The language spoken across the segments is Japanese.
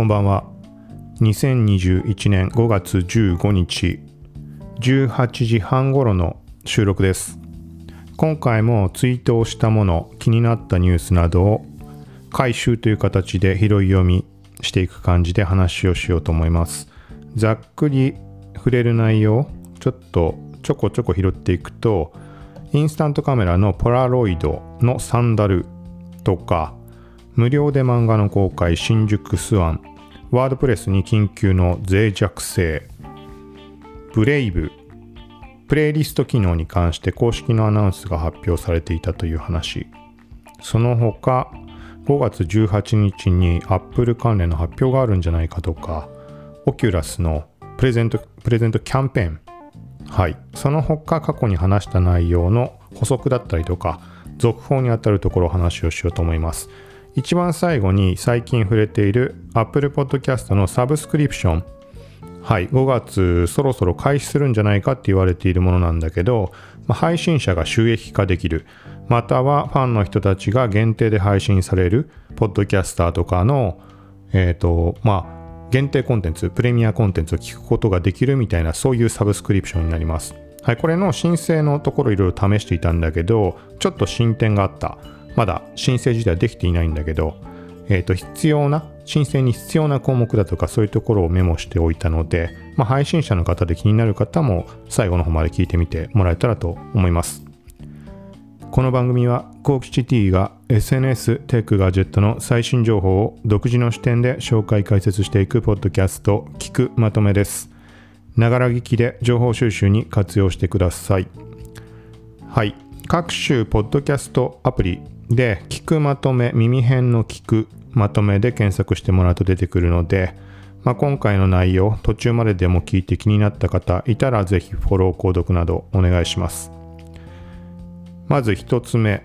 こんばんは。2021年5月15日18時半頃の収録です。今回もツイートをしたもの気になったニュースなどを回収という形で拾い読みしていく感じで話をしようと思います。ざっくり触れる内容ちょっとちょこちょこ拾っていくとインスタントカメラのポラロイドのサンダルとか無料で漫画の公開新宿スワンワードプレスに緊急の脆弱性ブレイブプレイリスト機能に関して公式のアナウンスが発表されていたという話。その他5月18日に Apple 関連の発表があるんじゃないかとかオキュラスのプレゼントプレゼントキャンペーン。はい。その他過去に話した内容の補足だったりとか続報にあたるところを話をしようと思います。一番最後に最近触れている Apple Podcast のサブスクリプション。はい5月そろそろ開始するんじゃないかって言われているものなんだけど、配信者が収益化できる。またはファンの人たちが限定で配信されるポッドキャスターとかのえっ、ー、とまあ限定コンテンツプレミアコンテンツを聞くことができるみたいなそういうサブスクリプションになります。はいこれの申請のところいろいろ試していたんだけどちょっと進展があった。まだ申請自体できていないんだけど、えっ、ー、と、必要な、申請に必要な項目だとかそういうところをメモしておいたので、まあ、配信者の方で気になる方も最後の方まで聞いてみてもらえたらと思います。この番組は、コーキチ T が SNS、テック、ガジェットの最新情報を独自の視点で紹介解説していくポッドキャスト、聞くまとめです。ながら聞きで情報収集に活用してください。はい。各種ポッドキャストアプリで、聞くまとめ、耳辺の聞くまとめで検索してもらうと出てくるので、まあ、今回の内容、途中まででも聞いて気になった方いたら、ぜひフォロー、購読などお願いします。まず1つ目。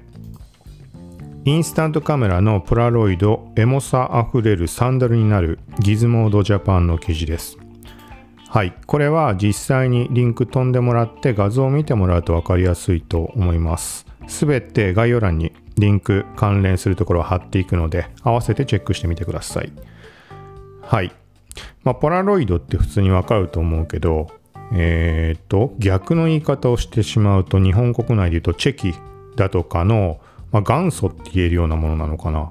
インスタントカメラのプラロイドエモさあふれるサンダルになるギズモードジャパンの記事です。はい。これは実際にリンク飛んでもらって画像を見てもらうと分かりやすいと思います。すべて概要欄にリンク関連するところを貼っていくので、合わせてチェックしてみてください。はい。まあ、ポラロイドって普通にわかると思うけど、えっ、と、逆の言い方をしてしまうと、日本国内で言うとチェキだとかの、まあ、元祖って言えるようなものなのかな。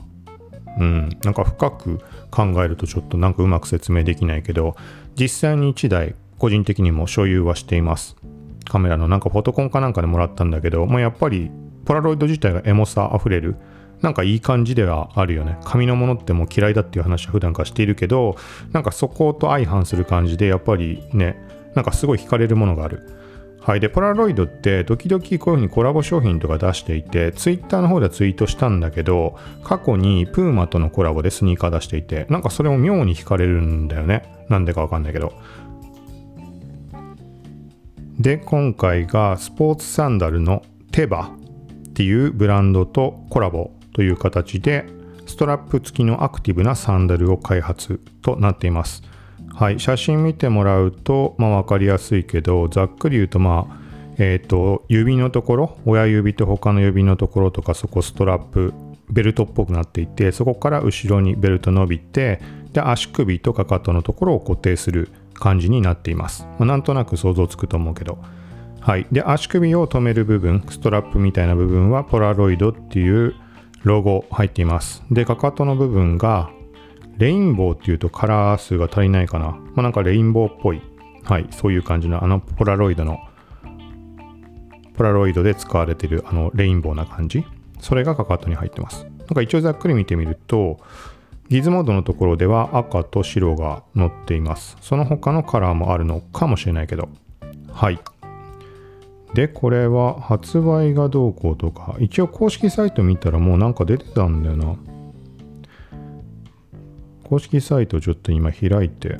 うん。なんか深く考えるとちょっとなんかうまく説明できないけど、実際に1台個人的にも所有はしています。カメラのなんかフォトコンかなんかでもらったんだけど、もうやっぱりポラロイド自体がエモさあふれる。なんかいい感じではあるよね。紙のものってもう嫌いだっていう話は普段からしているけどなんかそこと相反する感じでやっぱりねなんかすごい惹かれるものがある。はい。でポラロイドって時々こういう風にコラボ商品とか出していてツイッターの方ではツイートしたんだけど過去にプーマとのコラボでスニーカー出していてなんかそれも妙に惹かれるんだよね。なんでかわかんないけど。で今回がスポーツサンダルのテバ。っていうブランドとコラボという形でストラップ付きのアクティブなサンダルを開発となっています。はい、写真見てもらうと、まあ、分かりやすいけどざっくり言うとまあえっ、ー、と指のところ親指と他の指のところとかそこストラップベルトっぽくなっていてそこから後ろにベルト伸びてで足首とかかとのところを固定する感じになっています、まあ、なんとなく想像つくと思うけどはい。で、足首を止める部分、ストラップみたいな部分はポラロイドっていうロゴ入っています。で、かかとの部分がレインボーっていうとカラー数が足りないかな。まあ、なんかレインボーっぽい。はい。そういう感じのあのポラロイドの、ポラロイドで使われてるあのレインボーな感じ。それがかかとに入ってます。なんか一応ざっくり見てみると、ギズモードのところでは赤と白が載っています。その他のカラーもあるのかもしれないけど。はい。で、これは発売がどうこうとか、一応公式サイト見たらもうなんか出てたんだよな。公式サイトちょっと今開いて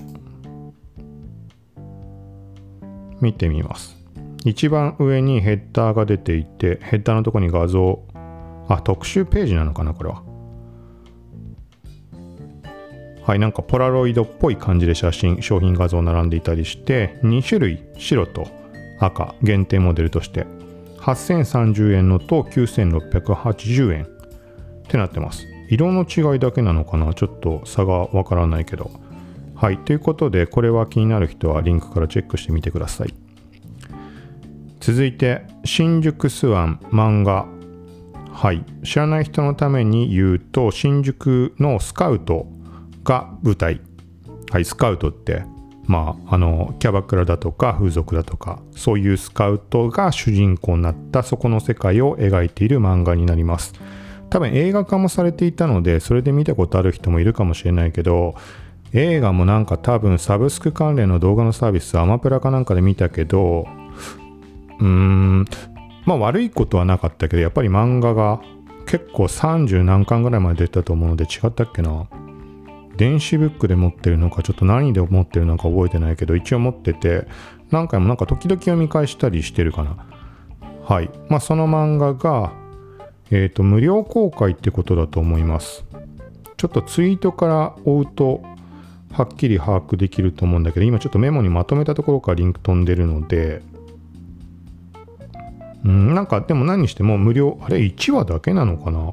見てみます。一番上にヘッダーが出ていて、ヘッダーのとこに画像、あ、特集ページなのかな、これは。はい、なんかポラロイドっぽい感じで写真、商品画像並んでいたりして、2種類、白と赤限定モデルとして8030円のと9680円ってなってます色の違いだけなのかな？ちょっと差がわからないけど。はい。ということで、これは気になる人はリンクからチェックしてみてください。続いて、新宿スワン漫画。はい。知らない人のために言うと、新宿のスカウトが舞台。はい、スカウトって、まあ、あの、キャバクラだとか風俗だとか、そういうスカウトが主人公になったそこの世界を描いている漫画になります。多分映画化もされていたので、それで見たことある人もいるかもしれないけど、映画もなんか多分サブスク関連の動画のサービスアマプラかなんかで見たけどうーんまあ悪いことはなかったけどやっぱり漫画が結構30何巻ぐらいまで出たと思うので違ったっけな電子ブックで持ってるのかちょっと何で持ってるのか覚えてないけど一応持ってて何回もなんか時々読み返したりしてるかな。はい。まあその漫画がえっ、ー、と無料公開ってことだと思います。ちょっとツイートから追うとはっきり把握できると思うんだけど今ちょっとメモにまとめたところからリンク飛んでるのでうんなんかでも何にしても無料あれ1話だけなのかな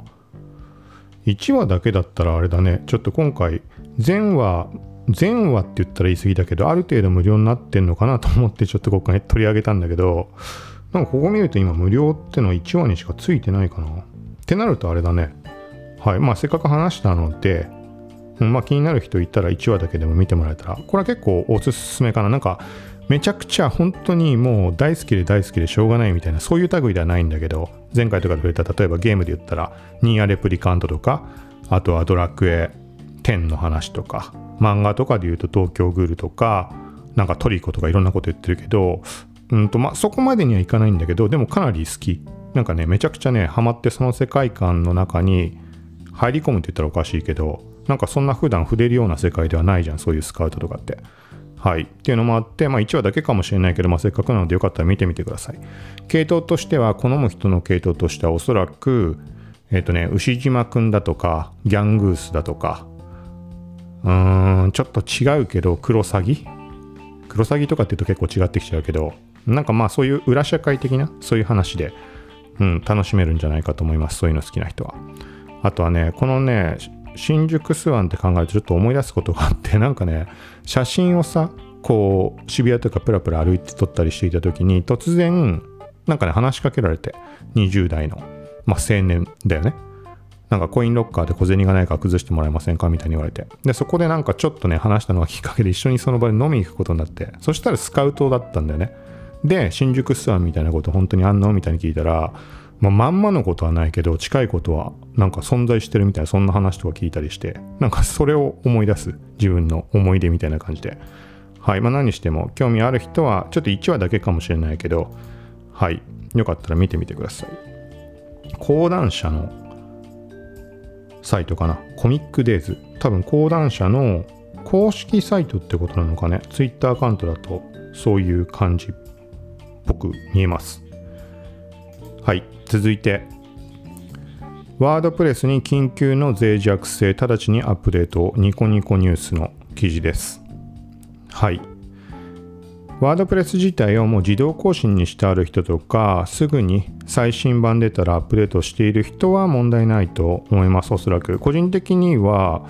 ？1話だけだったらあれだね。ちょっと今回全話全話って言ったら言い過ぎだけどある程度無料になってんのかなと思ってちょっとここに取り上げたんだけどなんかここ見ると今無料ってのは1話にしかついてないかな。ってなるとあれだね。はい。まあせっかく話したのでまあ、気になる人いたら1話だけでも見てもらえたら、これは結構おすすめかな。なんか、めちゃくちゃ本当にもう大好きで大好きでしょうがないみたいな、そういう類ではないんだけど、前回とかで触れた、例えばゲームで言ったら、ニーアレプリカントとか、あとはドラクエ。10の話とか、漫画とかで言うと東京グールとか、なんかトリコとかいろんなこと言ってるけど、うんとまあ、そこまでにはいかないんだけど、でもかなり好き。なんかね、めちゃくちゃね、ハマってその世界観の中に入り込むって言ったらおかしいけど、なんかそんな普段触れるような世界ではないじゃん、そういうスカウトとかって。はい。っていうのもあって、まあ1話だけかもしれないけど、まあせっかくなのでよかったら見てみてください。系統としては、好む人の系統としてはおそらく、えっ、ー、とね、牛島くんだとか、ギャングースだとか、うーん、ちょっと違うけど、クロサギ？クロサギとかって言うと結構違ってきちゃうけど、なんかまあそういう裏社会的な、そういう話で、うん、楽しめるんじゃないかと思います。そういうの好きな人は。あとはね、このね、新宿スワンって考えるとちょっと思い出すことがあって なんかね写真をさこう渋谷とかプラプラ歩いて撮ったりしていた時に突然なんかね話しかけられて20代の、まあ、青年だよねなんかコインロッカーで小銭がないから崩してもらえませんか？みたいに言われて。でそこでなんかちょっとね話したのがきっかけで一緒にその場で飲みに行くことになって。そしたらスカウトだったんだよね。で新宿スワンみたいなこと本当にあんの？みたいに聞いたらまあ、まんまのことはないけど近いことはなんか存在してるみたいなそんな話とか聞いたりして。なんかそれを思い出す。自分の思い出みたいな感じで。はい。まあ何しても興味ある人はちょっと1話だけかもしれないけど。はい。よかったら見てみてください。講談社のサイトかな？コミックデイズ。多分講談社の公式サイトってことなのかね？Twitter アカウントだとそういう感じっぽく見えます。はい。続いて。ワードプレスに緊急の脆弱性直ちにアップデートニコニコニュースの記事です。はい。ワードプレス自体をもう自動更新にしてある人とかすぐに最新版出たらアップデートしている人は問題ないと思いますおそらく個人的には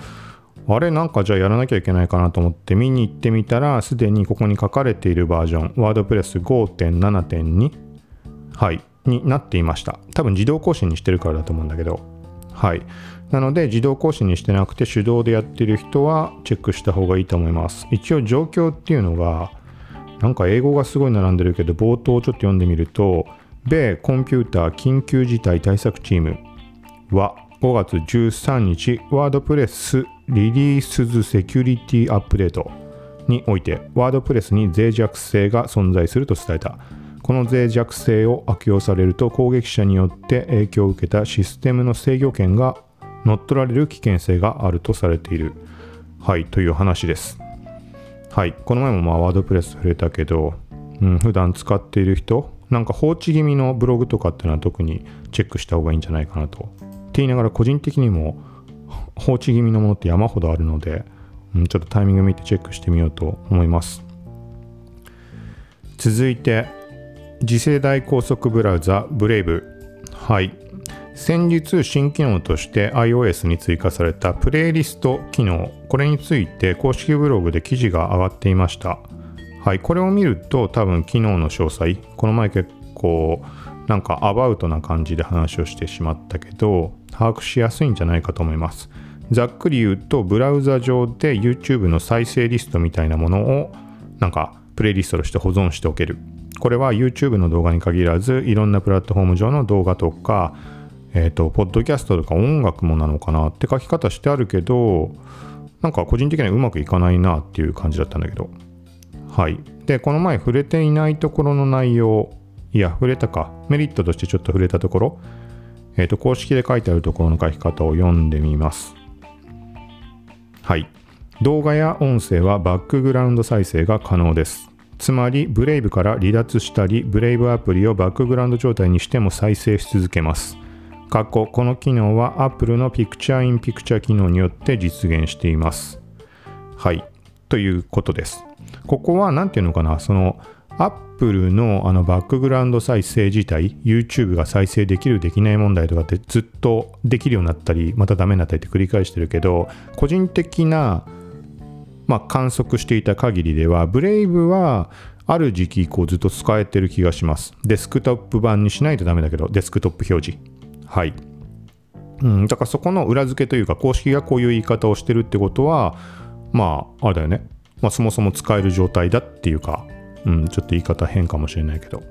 あれなんかじゃあやらなきゃいけないかなと思って見に行ってみたらすでにここに書かれているバージョンワードプレス5.7.2はいになっていました。多分自動更新にしてるからだと思うんだけど。はい。なので自動更新にしてなくて手動でやってる人はチェックした方がいいと思います。一応状況っていうのが、なんか英語がすごい並んでるけど、冒頭ちょっと読んでみると、米コンピューター緊急事態対策チームは5月13日、ワードプレスリリースズセキュリティアップデートにおいて、ワードプレスに脆弱性が存在すると伝えた。この脆弱性を悪用されると攻撃者によって影響を受けたシステムの制御権が乗っ取られる危険性があるとされている。はい、という話です。はい、この前もまあワードプレス触れたけど、うん、普段使っている人、なんか放置気味のブログとかっていうのは特にチェックした方がいいんじゃないかなと。って言いながら個人的にも放置気味のものって山ほどあるので、うん、ちょっとタイミング見てチェックしてみようと思います。続いて、次世代高速ブラウザブレイブはい先日新機能として iOS に追加されたプレイリスト機能これについて公式ブログで記事が上がっていましたはいこれを見ると多分機能の詳細この前結構なんかアバウトな感じで話をしてしまったけど把握しやすいんじゃないかと思いますざっくり言うとブラウザ上で YouTube の再生リストみたいなものをなんかプレイリストとして保存しておけるこれは YouTube の動画に限らずいろんなプラットフォーム上の動画とかえっ、ー、と、ポッドキャストとか音楽もなのかなって書き方してあるけど、なんか個人的にはうまくいかないなっていう感じだったんだけど。はい。で、この前触れていないところの内容、いや、触れたか。メリットとしてちょっと触れたところ、えっ、ー、と、公式で書いてあるところの書き方を読んでみます。はい。動画や音声はバックグラウンド再生が可能です。つまり、ブレイブから離脱したり、ブレイブアプリをバックグラウンド状態にしても再生し続けます。過去、この機能は Apple の Picture in Picture 機能によって実現しています。はい。ということです。ここは何て言うのかな、その Apple のあのバックグラウンド再生自体、YouTube が再生できる、できない問題とかってずっとできるようになったり、またダメになったりって繰り返してるけど、個人的な、まあ、観測していた限りでは、ブレイブはある時期以降ずっと使えてる気がします。デスクトップ版にしないとダメだけど、デスクトップ表示。はい。うん、だからそこの裏付けというか、公式がこういう言い方をしてるってことは、まあ、あれだよね。まあ、そもそも使える状態だっていうか、うん、ちょっと言い方変かもしれないけど、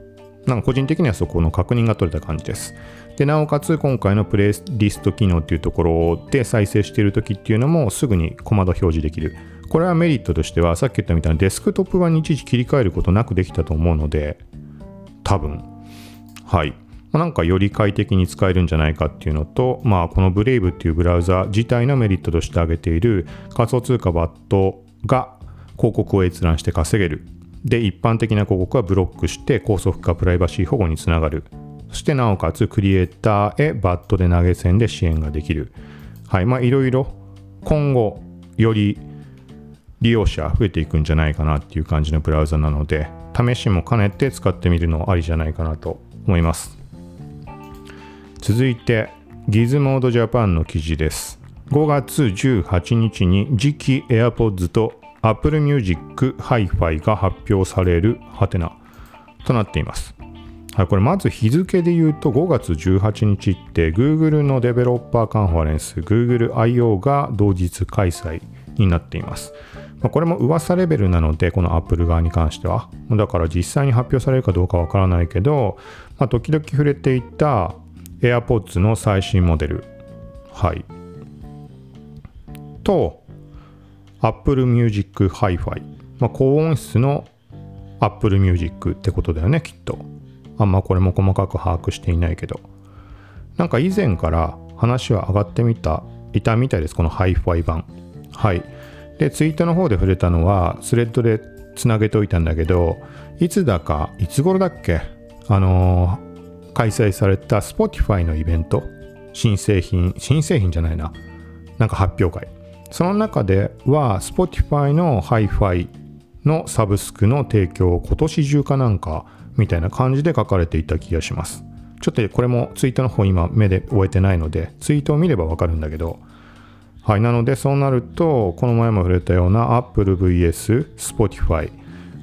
なんか個人的にはそこの確認が取れた感じです。で、なおかつ今回のプレイリスト機能っていうところで再生している時っていうのもすぐにコマド表示できる。これはメリットとしてはさっき言ったみたいなデスクトップ版にいちいち切り替えることなくできたと思うので、多分。はい。まあ、なんかより快適に使えるんじゃないかっていうのと、まあ、このブレイブっていうブラウザ自体のメリットとして挙げている仮想通貨バットが広告を閲覧して稼げる。で、一般的な広告はブロックして高速化プライバシー保護につながる。そしてなおかつクリエイターへバットで投げ銭で支援ができる。はい、まあいろいろ今後より利用者増えていくんじゃないかなっていう感じのブラウザなので、試しも兼ねて使ってみるのありじゃないかなと思います。続いて、ギズモードジャパンの記事です。5月18日に次期 AirPods と Apple Music Hi-Fi が発表されるハテナとなっています。はい、これまず日付で言うと5月18日って Google のデベロッパーカンファレンス Google I.O. が同日開催になっています。まあ、これも噂レベルなので、この Apple 側に関しては。だから実際に発表されるかどうかわからないけど、まあ、時々触れていた AirPods の最新モデル、はい。と、Apple Music Hi-Fi。まあ、高音質の Apple Music ってことだよね、きっと。あんまこれも細かく把握していないけど。なんか以前から話は上がってみた、いたみたいです、この Hi-Fi 版。はい。で、ツイートの方で触れたのは、スレッドでつなげておいたんだけど、いつだか、いつ頃だっけ？あのー開催された Spotify のイベント。新製品新製品じゃないな。なんか発表会。その中では Spotify の Hi-Fi のサブスクの提供を今年中かなんかみたいな感じで書かれていた気がします。ちょっとこれもツイートの方今目で追えてないのでツイートを見ればわかるんだけど。はいなのでそうなるとこの前も触れたような Apple vs Spotify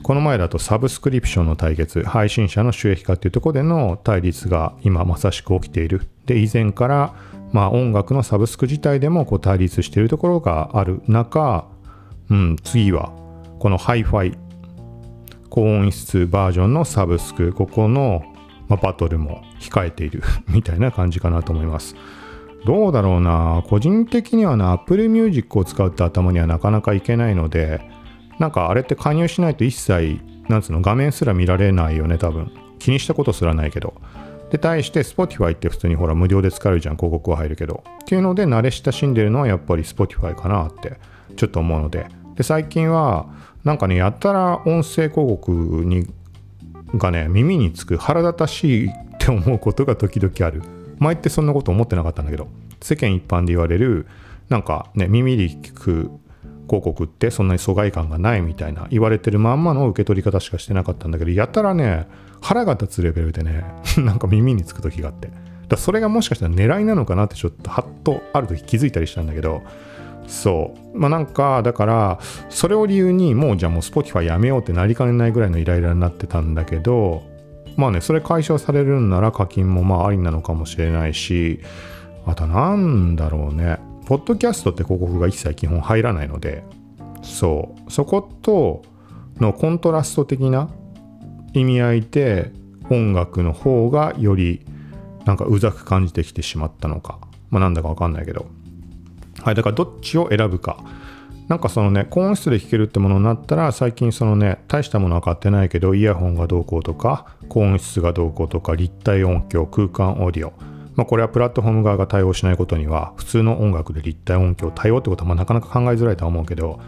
この前だとサブスクリプションの対決、配信者の収益化っていうところでの対立が今まさしく起きている。で、以前から、まあ音楽のサブスク自体でもこう対立しているところがある中、うん、次はこのハイファイ、高音質バージョンのサブスク、ここの、まあ、バトルも控えているみたいな感じかなと思います。どうだろうな個人的にはな Apple Music を使うって頭にはなかなかいけないのでなんかあれって加入しないと一切、なんつうの、画面すら見られないよね、多分。気にしたことすらないけど。で、対して Spotify って普通にほら無料で使えるじゃん、広告は入るけど。っていうので、慣れ親しんでるのはやっぱり Spotify かなってちょっと思うので。で、最近は、なんかね、やったら音声広告にがね、耳につく腹立たしいって思うことが時々ある。前ってそんなこと思ってなかったんだけど、世間一般で言われる、なんかね、耳で聞く広告ってそんなに疎外感がないみたいな言われてるまんまの受け取り方しかしてなかったんだけどやたらね腹が立つレベルでね なんか耳につく時があって。だそれがもしかしたら狙いなのかなってちょっとハッとある時気づいたりしたんだけど。そう。まあなんかだからそれを理由にもうじゃあもう Spotify やめようってなりかねないぐらいのイライラになってたんだけどまあねそれ解消されるんなら課金もまあありなのかもしれないしあとなんだろうね。ポッドキャストって広告が一切基本入らないのでそう。そことのコントラスト的な意味合いで音楽の方がよりなんかうざく感じてきてしまったのか。まあなんだかわかんないけど。はいだからどっちを選ぶか。なんかそのね高音質で聴けるってものになったら最近そのね大したものは買ってないけどイヤホンがどうこうとか高音質がどうこうとか立体音響空間オーディオ。まあ、これはプラットフォーム側が対応しないことには普通の音楽で立体音響対応ってことはまなかなか考えづらいとは思うけど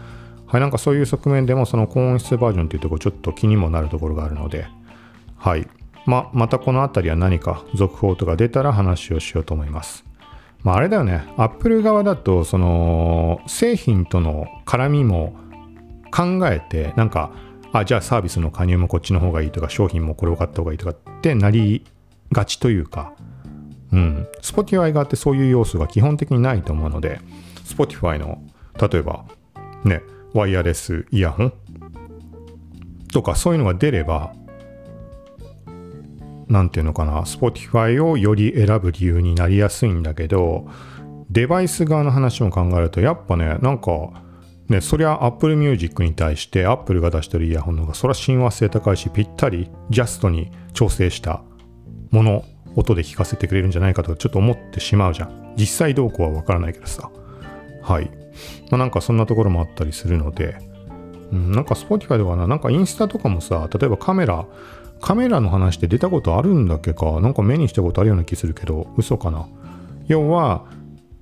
はい、なんかそういう側面でもその高音質バージョンっていうところちょっと気にもなるところがあるので、はい。ままたこの辺りは何か続報とか出たら話をしようと思います。まあ、あれだよね、Apple 側だと、その製品との絡みも考えて、なんか、あ、じゃあサービスの加入もこっちの方がいいとか、商品もこれを買った方がいいとかってなりがちというか、うん、Spotify 側ってそういう要素が基本的にないと思うので、Spotify の、例えば、ね、ワイヤレスイヤホンとかそういうのが出れば何ていうのかな Spotify をより選ぶ理由になりやすいんだけどデバイス側の話も考えるとやっぱねなんかねそりゃ Apple Music に対して Apple が出してるイヤホンの方がそれは親和性高いしぴったりジャストに調整したもの音で聞かせてくれるんじゃないかとかちょっと思ってしまうじゃん。実際どうこうはわからないけどさ。はい。まあ、なんかそんなところもあったりするので、うん、なんか Spotify とかな、なんかインスタとかもさ、例えばカメラ、カメラの話って出たことあるんだっけか、なんか目にしたことあるような気するけど、嘘かな？要は、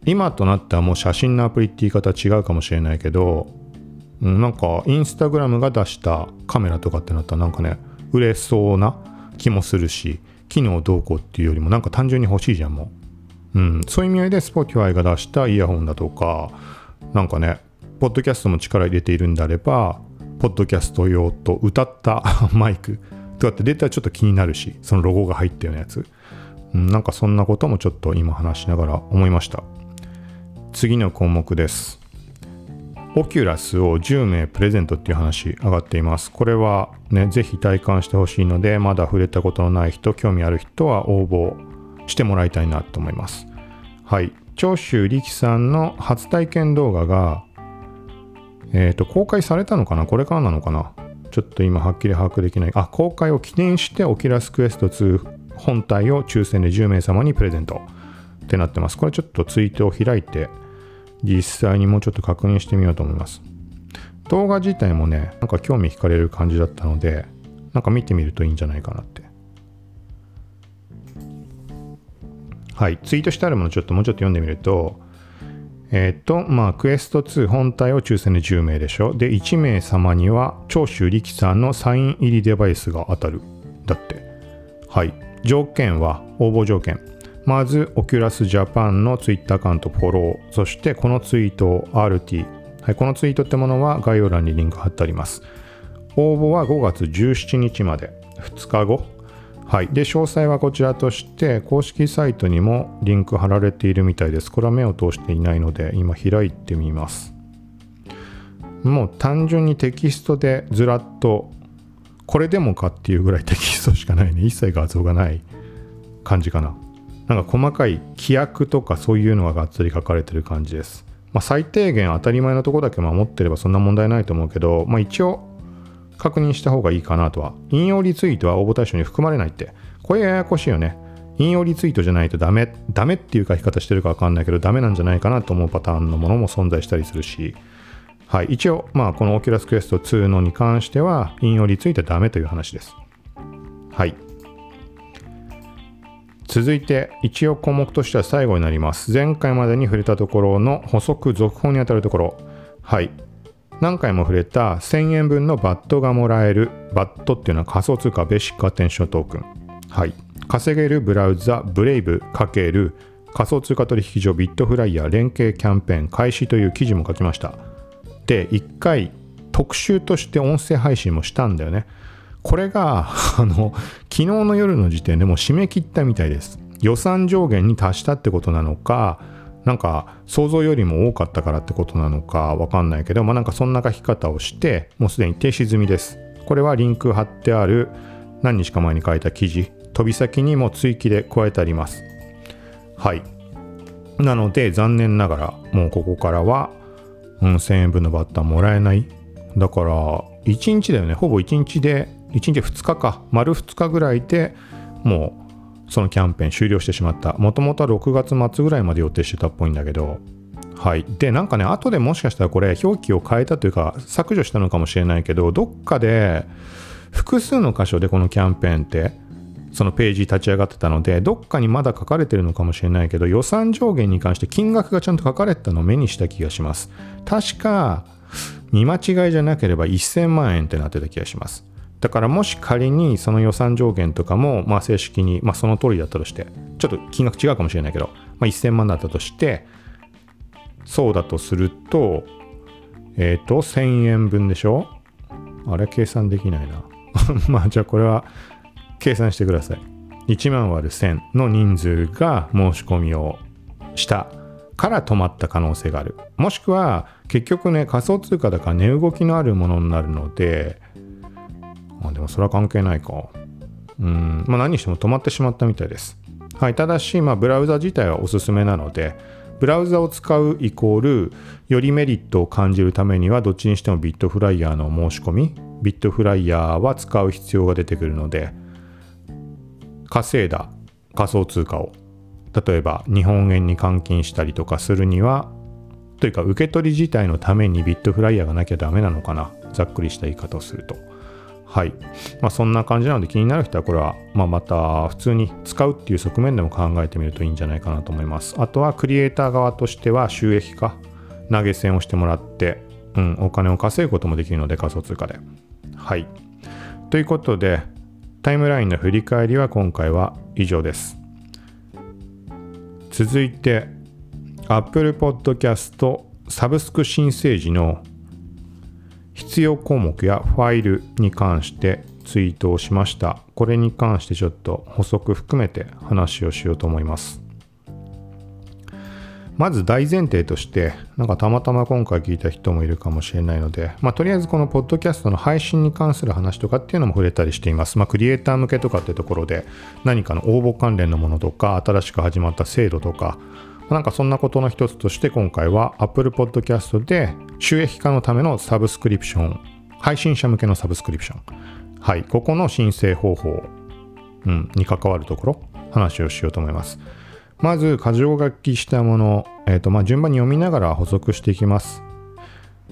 今となってはもう写真のアプリって言い方違うかもしれないけど、うん、なんかインスタグラムが出したカメラとかってなったらなんかね、売れそうな気もするし、機能どうこうっていうよりもなんか単純に欲しいじゃんもう。うん、そういう意味合いで Spotify が出したイヤホンだとか、なんかね、ポッドキャストも力入れているんであれば、ポッドキャスト用と歌った マイクとかって出たらちょっと気になるし、そのロゴが入ったようなやつ。うん、なんかそんなこともちょっと今話しながら思いました。次の項目です。オキュラスを10名プレゼントっていう話上がっています。これはね、ぜひ体感してほしいので、まだ触れたことのない人、興味ある人は応募してもらいたいなと思います。はい。長州力さんの初体験動画が、えっ、ー、と、公開されたのかな？これからなのかな？ちょっと今はっきり把握できない。あ、公開を記念して Oculus Quest 2本体を抽選で10名様にプレゼントってなってます。これちょっとツイートを開いて、実際にもうちょっと確認してみようと思います。動画自体もね、なんか興味惹かれる感じだったので、なんか見てみるといいんじゃないかなってはい、ツイートしてあるものちょっともうちょっと読んでみると、えっ、ー、と、まあ、 Quest 2本体を抽選で10名でしょ。で、1名様には、長州力さんのサイン入りデバイスが当たる。だって。はい。条件は、応募条件。まず、 Oculus Japan のツイッターアカウントフォロー。そして、このツイートを RT。はい、このツイートってものは概要欄にリンク貼ってあります。応募は5月17日まで。2日後はい、で詳細はこちらとして公式サイトにもリンク貼られているみたいです。これは目を通していないので今開いてみます。もう単純にテキストでずらっとこれでもかっていうぐらいテキストしかないね。一切画像がない感じかな。なんか細かい規約とかそういうのががっつり書かれてる感じです。まあ、最低限当たり前のとこだけ守ってればそんな問題ないと思うけど、まあ、一応確認した方がいいかなとは。引用リツイートは応募対象に含まれないって。これややこしいよね。引用リツイートじゃないとダメ、ダメっていう書き方してるかわかんないけど、ダメなんじゃないかなと思うパターンのものも存在したりするし、はい、一応、まあ、この Oculus Quest 2のに関しては、引用リツイートはダメという話です。はい。続いて、一応項目としては最後になります。前回までに触れたところの補足続報にあたるところ。はい。何回も触れた1000円分のバットがもらえるバットっていうのは仮想通貨ベーシックアテンショントークン。はい。稼げるブラウザブレイブ×仮想通貨取引所ビットフライヤー連携キャンペーン開始という記事も書きました。で、1回特集として音声配信もしたんだよね。これが、あの、昨日の夜の時点でもう締め切ったみたいです。予算上限に達したってことなのかなんか想像よりも多かったからってことなのかわかんないけど、まあ、なんかそんな書き方をしてもうすでに停止済みです。これはリンク貼ってある何日か前に書いた記事。飛び先にも追記で加えてあります。はい。なので残念ながらもうここからは、うん、1000円分のバッターもらえない。だから1日だよね。ほぼ1日で1日2日か丸2日ぐらいでもうそのキャンペーン終了してしまった。もともとは6月末ぐらいまで予定してたっぽいんだけど。はい。でなんかね後でもしかしたらこれ表記を変えたというか削除したのかもしれないけどどっかで複数の箇所でこのキャンペーンってそのページ立ち上がってたのでどっかにまだ書かれてるのかもしれないけど予算上限に関して金額がちゃんと書かれてたのを目にした気がします。確か見間違いじゃなければ1000万円ってなってた気がします。だからもし仮にその予算上限とかも、まあ、正式に、まあ、その通りだったとしてちょっと金額違うかもしれないけど、まあ、1000万だったとしてそうだとするとえっ、ー、と1000円分でしょ？あれ計算できないな。まあじゃあこれは計算してください。1万割る1000の人数が申し込みをしたから止まった可能性がある。もしくは結局ね仮想通貨だから値動きのあるものになるのであでもそれは関係ないか。うん。まあ何にしても止まってしまったみたいです。はい。ただしまあブラウザ自体はおすすめなのでブラウザを使うイコールよりメリットを感じるためにはどっちにしてもビットフライヤーの申し込みビットフライヤーは使う必要が出てくるので稼いだ仮想通貨を例えば日本円に換金したりとかするにはというか受け取り自体のためにビットフライヤーがなきゃダメなのかな。ざっくりした言い方をすると。はいまあそんな感じなので気になる人はこれは、まあ、また普通に使うっていう側面でも考えてみるといいんじゃないかなと思いますあとはクリエイター側としては収益化投げ銭をしてもらってうん、お金を稼ぐこともできるので仮想通貨で。はい。ということで、タイムラインの振り返りは今回は以上です。続いて、Apple Podcast サブスク申請時の必要項目やファイルに関してツイートをしました。これに関してちょっと補足含めて話をしようと思います。まず大前提として、なんかたまたま今回聞いた人もいるかもしれないので、まあ、とりあえずこのポッドキャストの配信に関する話とかっていうのも触れたりしています。まあ、クリエイター向けとかってところで、何かの応募関連のものとか、新しく始まった制度とか、なんかそんなことの一つとして今回は Apple Podcast で収益化のためのサブスクリプション、配信者向けのサブスクリプション。はい、ここの申請方法、うん、に関わるところ、話をしようと思います。まず、箇条書きしたもの、えっ、ー、と、まあ、順番に読みながら補足していきます。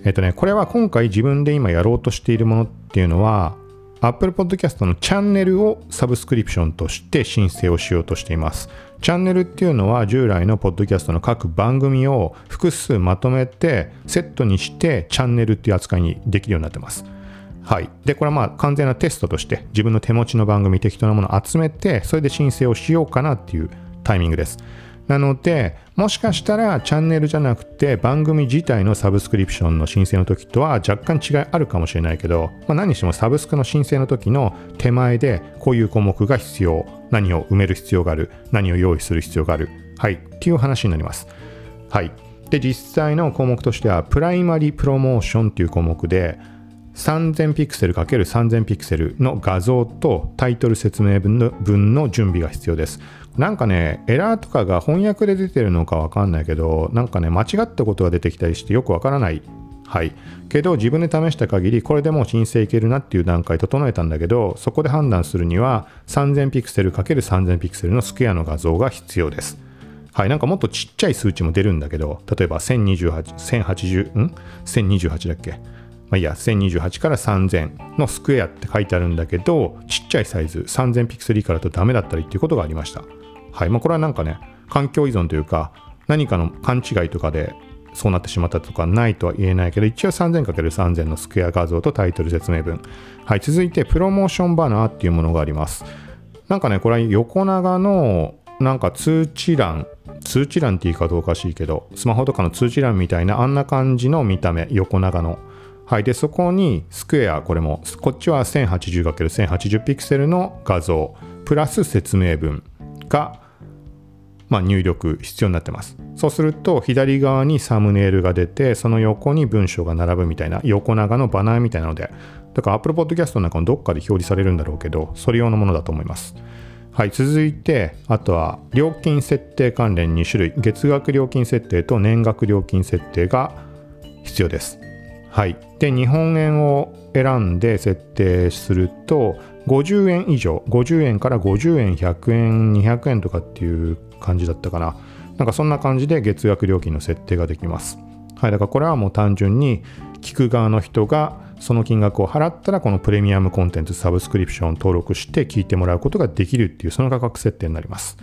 えっ、ー、とね、これは今回自分で今やろうとしているものっていうのは、Apple Podcast のチャンネルをサブスクリプションとして申請をしようとしています。チャンネルっていうのは従来のポッドキャストの各番組を複数まとめてセットにしてチャンネルっていう扱いにできるようになってます。はい。で、これはまあ完全なテストとして自分の手持ちの番組適当なものを集めてそれで申請をしようかなっていうタイミングです。なので、もしかしたらチャンネルじゃなくて番組自体のサブスクリプションの申請の時とは若干違いあるかもしれないけど、まあ、何にしてもサブスクの申請の時の手前でこういう項目が必要、何を埋める必要がある、何を用意する必要がある、はい、っていう話になります。はい。で、実際の項目としては、 primary promotion っていう項目で、3000ピクセル ×3000 ピクセルの画像とタイトル説明文の文の準備が必要です。なんかね、エラーとかが翻訳で出てるのかわかんないけど、なんかね、間違ったことが出てきたりしてよくわからない。はい。けど、自分で試した限り、これでもう申請いけるなっていう段階整えたんだけど、そこで判断するには、3000ピクセル ×3000 ピクセルのスクエアの画像が必要です。はい、なんかもっとちっちゃい数値も出るんだけど、例えば1028、1080、ん ?1028 だっけ？まあいいや、1028から3000のスクエアって書いてあるんだけど、ちっちゃいサイズ、3000ピクセル以下だとダメだったりっていうことがありました。はいまあ、これはなんかね、環境依存というか、何かの勘違いとかでそうなってしまったとかないとは言えないけど、一応 3000×3000 のスクエア画像とタイトル説明文。はい、続いて、プロモーションバナーっていうものがあります。なんかね、これは横長の、なんか通知欄、通知欄って言い方おかしいけど、スマホとかの通知欄みたいな、あんな感じの見た目、横長の。はい、で、そこにスクエア、これも、こっちは 1080×1080 ピクセルの画像、プラス説明文がまあ、入力必要になってます。そうすると左側にサムネイルが出てその横に文章が並ぶみたいな横長のバナーみたいなのでだから Apple Podcast の中のどっかで表示されるんだろうけどそれ用のものだと思います。はい、続いて、あとは料金設定関連2種類、月額料金設定と年額料金設定が必要です。はい。で、日本円を選んで設定すると、50円以上、50円から50円、100円、200円とかっていう感じだったかな。なんかそんな感じで月額料金の設定ができます。はい。だからこれはもう単純に聞く側の人がその金額を払ったらこのプレミアムコンテンツサブスクリプションを登録して聞いてもらうことができるっていうその価格設定になります。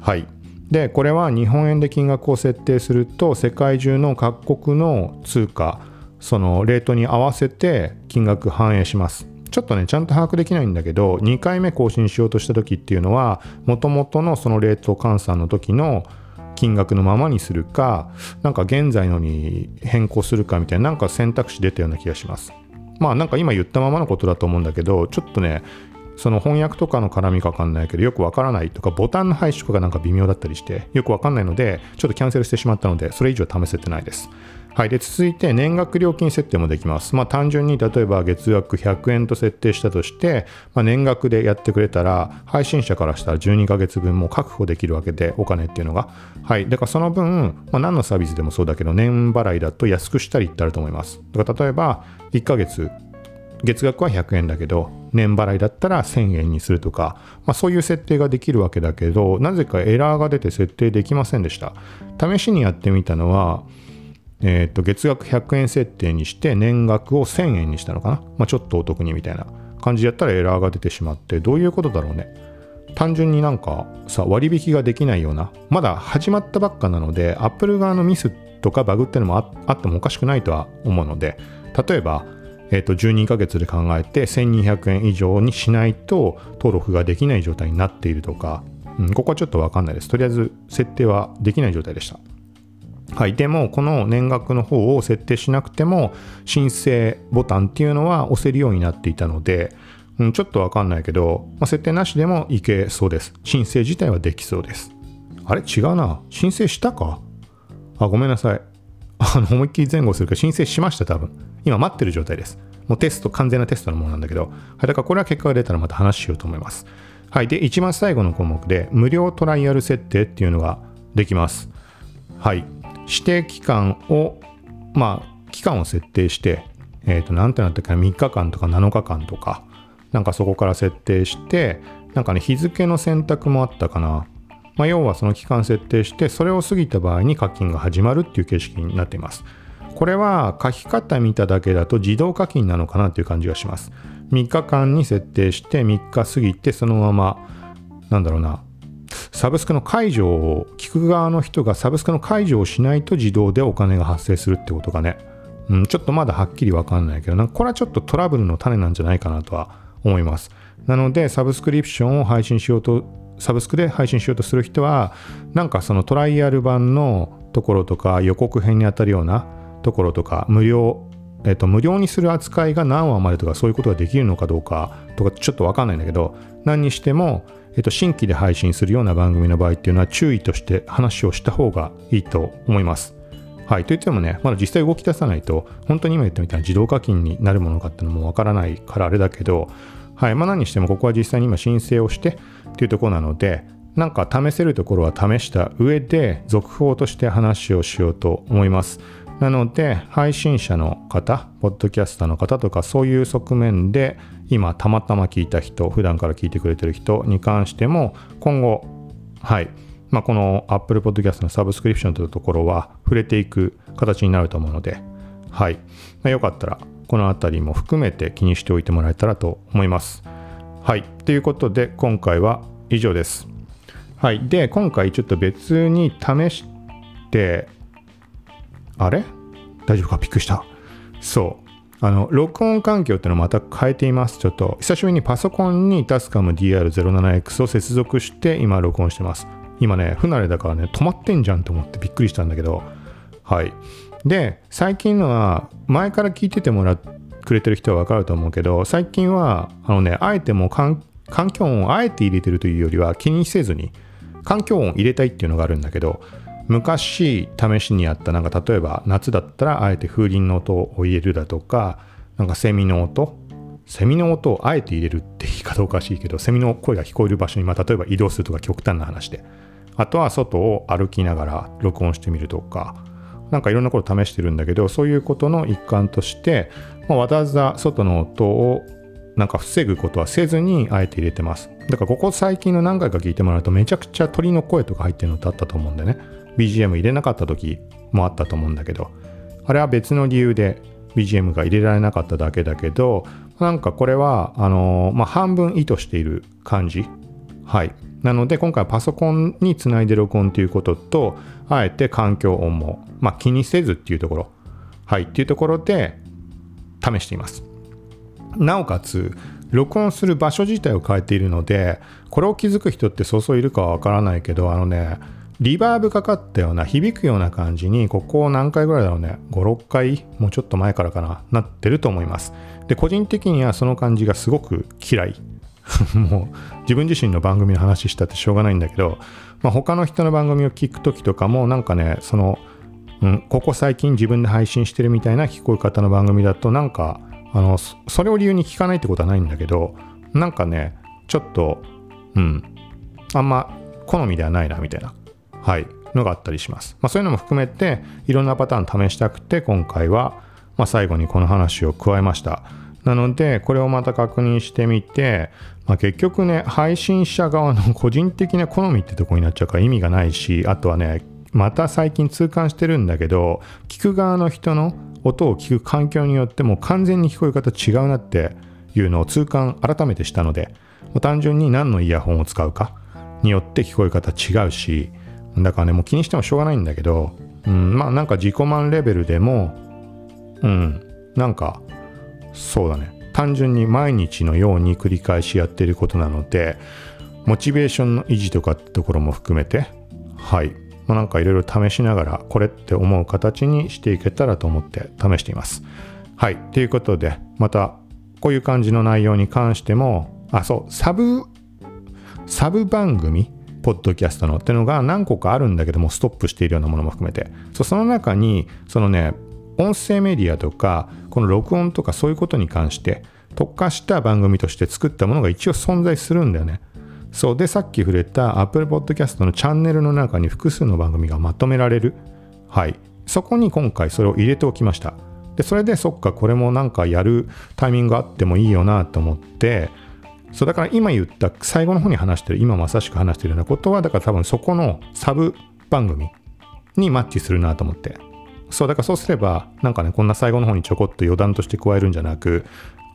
はい。で、これは日本円で金額を設定すると世界中の各国の通貨、そのレートに合わせて金額反映します。ちょっとね、ちゃんと把握できないんだけど、2回目更新しようとした時っていうのは、もともとのそのレート換算の時の金額のままにするか、なんか現在のに変更するかみたいな、なんか選択肢出たような気がします。まあなんか今言ったままのことだと思うんだけど、ちょっとね、その翻訳とかの絡みかわかんないけど、よくわからないとか、ボタンの配置とかがなんか微妙だったりして、よくわかんないので、ちょっとキャンセルしてしまったので、それ以上試せてないです。はい。で、続いて年額料金設定もできます。まあ単純に例えば月額100円と設定したとして、まあ、年額でやってくれたら、配信者からしたら12ヶ月分も確保できるわけで、お金っていうのが。はい。だからその分、まあ、何のサービスでもそうだけど、年払いだと安くしたりってあると思います。だから例えば、1ヶ月、月額は100円だけど、年払いだったら1000円にするとか、まあ、そういう設定ができるわけだけど、なぜかエラーが出て設定できませんでした。試しにやってみたのは、えー、と月額100円設定にして年額を1000円にしたのかな、まあ、ちょっとお得にみたいな感じでやったらエラーが出てしまってどういうことだろうね単純になんかさ割引ができないようなまだ始まったばっかなので Apple 側のミスとかバグってのもあってもおかしくないとは思うので例えばえー、と12ヶ月で考えて1200円以上にしないと登録ができない状態になっているとか、うん、ここはちょっとわかんないです。とりあえず設定はできない状態でした。はい、でもこの年額の方を設定しなくても申請ボタンっていうのは押せるようになっていたので、うん、ちょっとわかんないけど、まあ、設定なしでもいけそうです。申請自体はできそうです。あれ？違うな。申請したか？あ、ごめんなさい。あの、思いっきり前後するから申請しました、多分。今待ってる状態です。もうテスト、完全なテストのものなんだけど、はい、だからこれは結果が出たらまた話しようと思います。はい。で、一番最後の項目で、無料トライアル設定っていうのができます。はい。指定期間を、まあ、期間を設定して、えっ、ー、と、なんてなったっけな、3日間とか7日間とか、なんかそこから設定して、なんかね、日付の選択もあったかな。まあ、要はその期間設定して、それを過ぎた場合に課金が始まるっていう形式になっています。これは書き方見ただけだと自動課金なのかなという感じがします。3日間に設定して3日過ぎてそのまま、なんだろうな、サブスクの解除を、聞く側の人がサブスクの解除をしないと自動でお金が発生するってことがね、うん、ちょっとまだはっきりわかんないけど、なんかこれはちょっとトラブルの種なんじゃないかなとは思います。なので、サブスクリプションを配信しようと、サブスクで配信しようとする人は、なんかそのトライアル版のところとか予告編にあたるようなところとか、無料、えっと、無料にする扱いが何話までとかそういうことができるのかどうかとかちょっとわかんないんだけど、何にしても、えっと、新規で配信するような番組の場合っていうのは注意として話をした方がいいと思います。はい。といってもね、まだ実際動き出さないと、本当に今言ったみたいな自動課金になるものかっていうのもわからないからあれだけど、はい。まあ何にしてもここは実際に今申請をしてっていうところなので、なんか試せるところは試した上で続報として話をしようと思います。なので、配信者の方、ポッドキャスターの方とか、そういう側面で、今、たまたま聞いた人、普段から聞いてくれてる人に関しても、今後、はい、まあ、この Apple Podcast のサブスクリプションというところは触れていく形になると思うので、はい、まあ、よかったら、このあたりも含めて気にしておいてもらえたらと思います。はい、ということで、今回は以上です。はい、で、今回ちょっと別に試して、あれ？大丈夫か？びっくりした。そう。あの、録音環境ってのをまた変えています。ちょっと、久しぶりにパソコンにタスカム DR07X を接続して今録音してます。今ね、不慣れだからね、止まってんじゃんと思ってびっくりしたんだけど、はい。で、最近のは、前から聞いててもらってくれてる人はわかると思うけど、最近は、あのね、あえても環境音をあえて入れてるというよりは気にせずに、環境音入れたいっていうのがあるんだけど昔試しにやったなんか例えば夏だったらあえて風鈴の音を入れるだとかなんかセミの音セミの音をあえて入れるって言い方おかしいけどセミの声が聞こえる場所に、まあ、例えば移動するとか極端な話で。あとは外を歩きながら録音してみるとかなんかいろんなこと試してるんだけどそういうことの一環として、まあ、わざわざ外の音をなんか防ぐことはせずにあえて入れてます。だからここ最近の何回か聞いてもらうとめちゃくちゃ鳥の声とか入ってるのってあったと思うんでね。BGM 入れなかった時もあったと思うんだけどあれは別の理由で BGM が入れられなかっただけだけどなんかこれはあのー、まあ、半分意図している感じ。はい。なので今回はパソコンにつないで録音ということとあえて環境音も、まあ、気にせずっていうところ。はい。っていうところで試しています。なおかつ録音する場所自体を変えているのでこれを気づく人ってそうそういるかはわからないけどあのねリバーブかかったような響くような感じにここ何回ぐらいだろうね。56回もうちょっと前からかななってると思います。で個人的にはその感じがすごく嫌い。もう自分自身の番組の話したってしょうがないんだけど、まあ、他の人の番組を聞く時とかもなんかねその、うん、ここ最近自分で配信してるみたいな聞こえ方の番組だとなんかあのそれを理由に聞かないってことはないんだけどなんかねちょっとうんあんま好みではないなみたいな。はい。のがあったりします、まあ、そういうのも含めていろんなパターン試したくて今回は、まあ、最後にこの話を加えました。なのでこれをまた確認してみて、まあ、結局ね配信者側の個人的な好みってとこになっちゃうから意味がないしあとはねまた最近痛感してるんだけど聞く側の人の音を聞く環境によっても完全に聞こえ方違うなっていうのを痛感改めてしたので単純に何のイヤホンを使うかによって聞こえ方違うしだからねもう気にしてもしょうがないんだけど、うん、まあなんか自己満レベルでもうんなんかそうだね単純に毎日のように繰り返しやってることなのでモチベーションの維持とかってところも含めてはいまあ、なんかいろいろ試しながらこれって思う形にしていけたらと思って試しています。はい。ということで、またこういう感じの内容に関しても、あ、そう、サブ、サブ番組、ポッドキャストのっていうのが何個かあるんだけども、ストップしているようなものも含めて、その中に、そのね、音声メディアとか、この録音とかそういうことに関して、特化した番組として作ったものが一応存在するんだよね。そうでさっき触れた Apple Podcast のチャンネルの中に複数の番組がまとめられる。はい。そこに今回それを入れておきました。でそれでそっかこれもなんかやるタイミングがあってもいいよなと思ってそうだから今言った最後の方に話してる今まさしく話してるようなことはだから多分そこのサブ番組にマッチするなと思ってそうだからそうすればなんかねこんな最後の方にちょこっと余談として加えるんじゃなく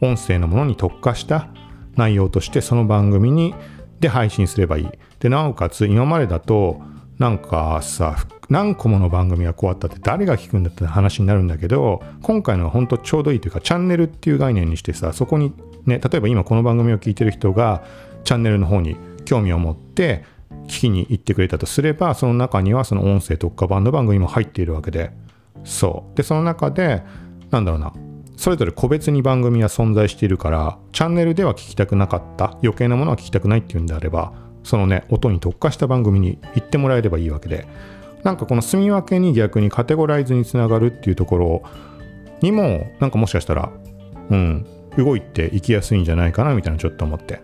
音声のものに特化した内容としてその番組にで配信すればいい。で、なおかつ今までだと、なんかさ、何個もの番組がこうあったって誰が聞くんだって話になるんだけど、今回のは本当ちょうどいいというか、チャンネルっていう概念にしてさ、そこにね、例えば今この番組を聞いてる人が、チャンネルの方に興味を持って、聞きに行ってくれたとすれば、その中にはその音声特化版の番組も入っているわけで、そう。で、その中で、なんだろうな、それぞれ個別に番組は存在しているからチャンネルでは聞きたくなかった。余計なものは聞きたくないっていうんであればそのね音に特化した番組に行ってもらえればいいわけで。なんかこの住み分けに逆にカテゴライズにつながるっていうところにもなんかもしかしたらうん。動いていきやすいんじゃないかなみたいなちょっと思って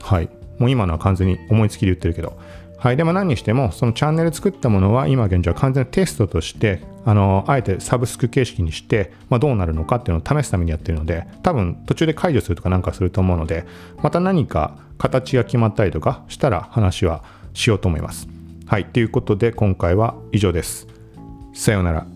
はいもう今のは完全に思いつきで言ってるけどはい。でも何にしても、そのチャンネル作ったものは今現状は完全にテストとして、あの、あえてサブスク形式にして、まあ、どうなるのかっていうのを試すためにやってるので、多分途中で解除するとかなんかすると思うので、また何か形が決まったりとかしたら話はしようと思います。はい。ということで今回は以上です。さようなら。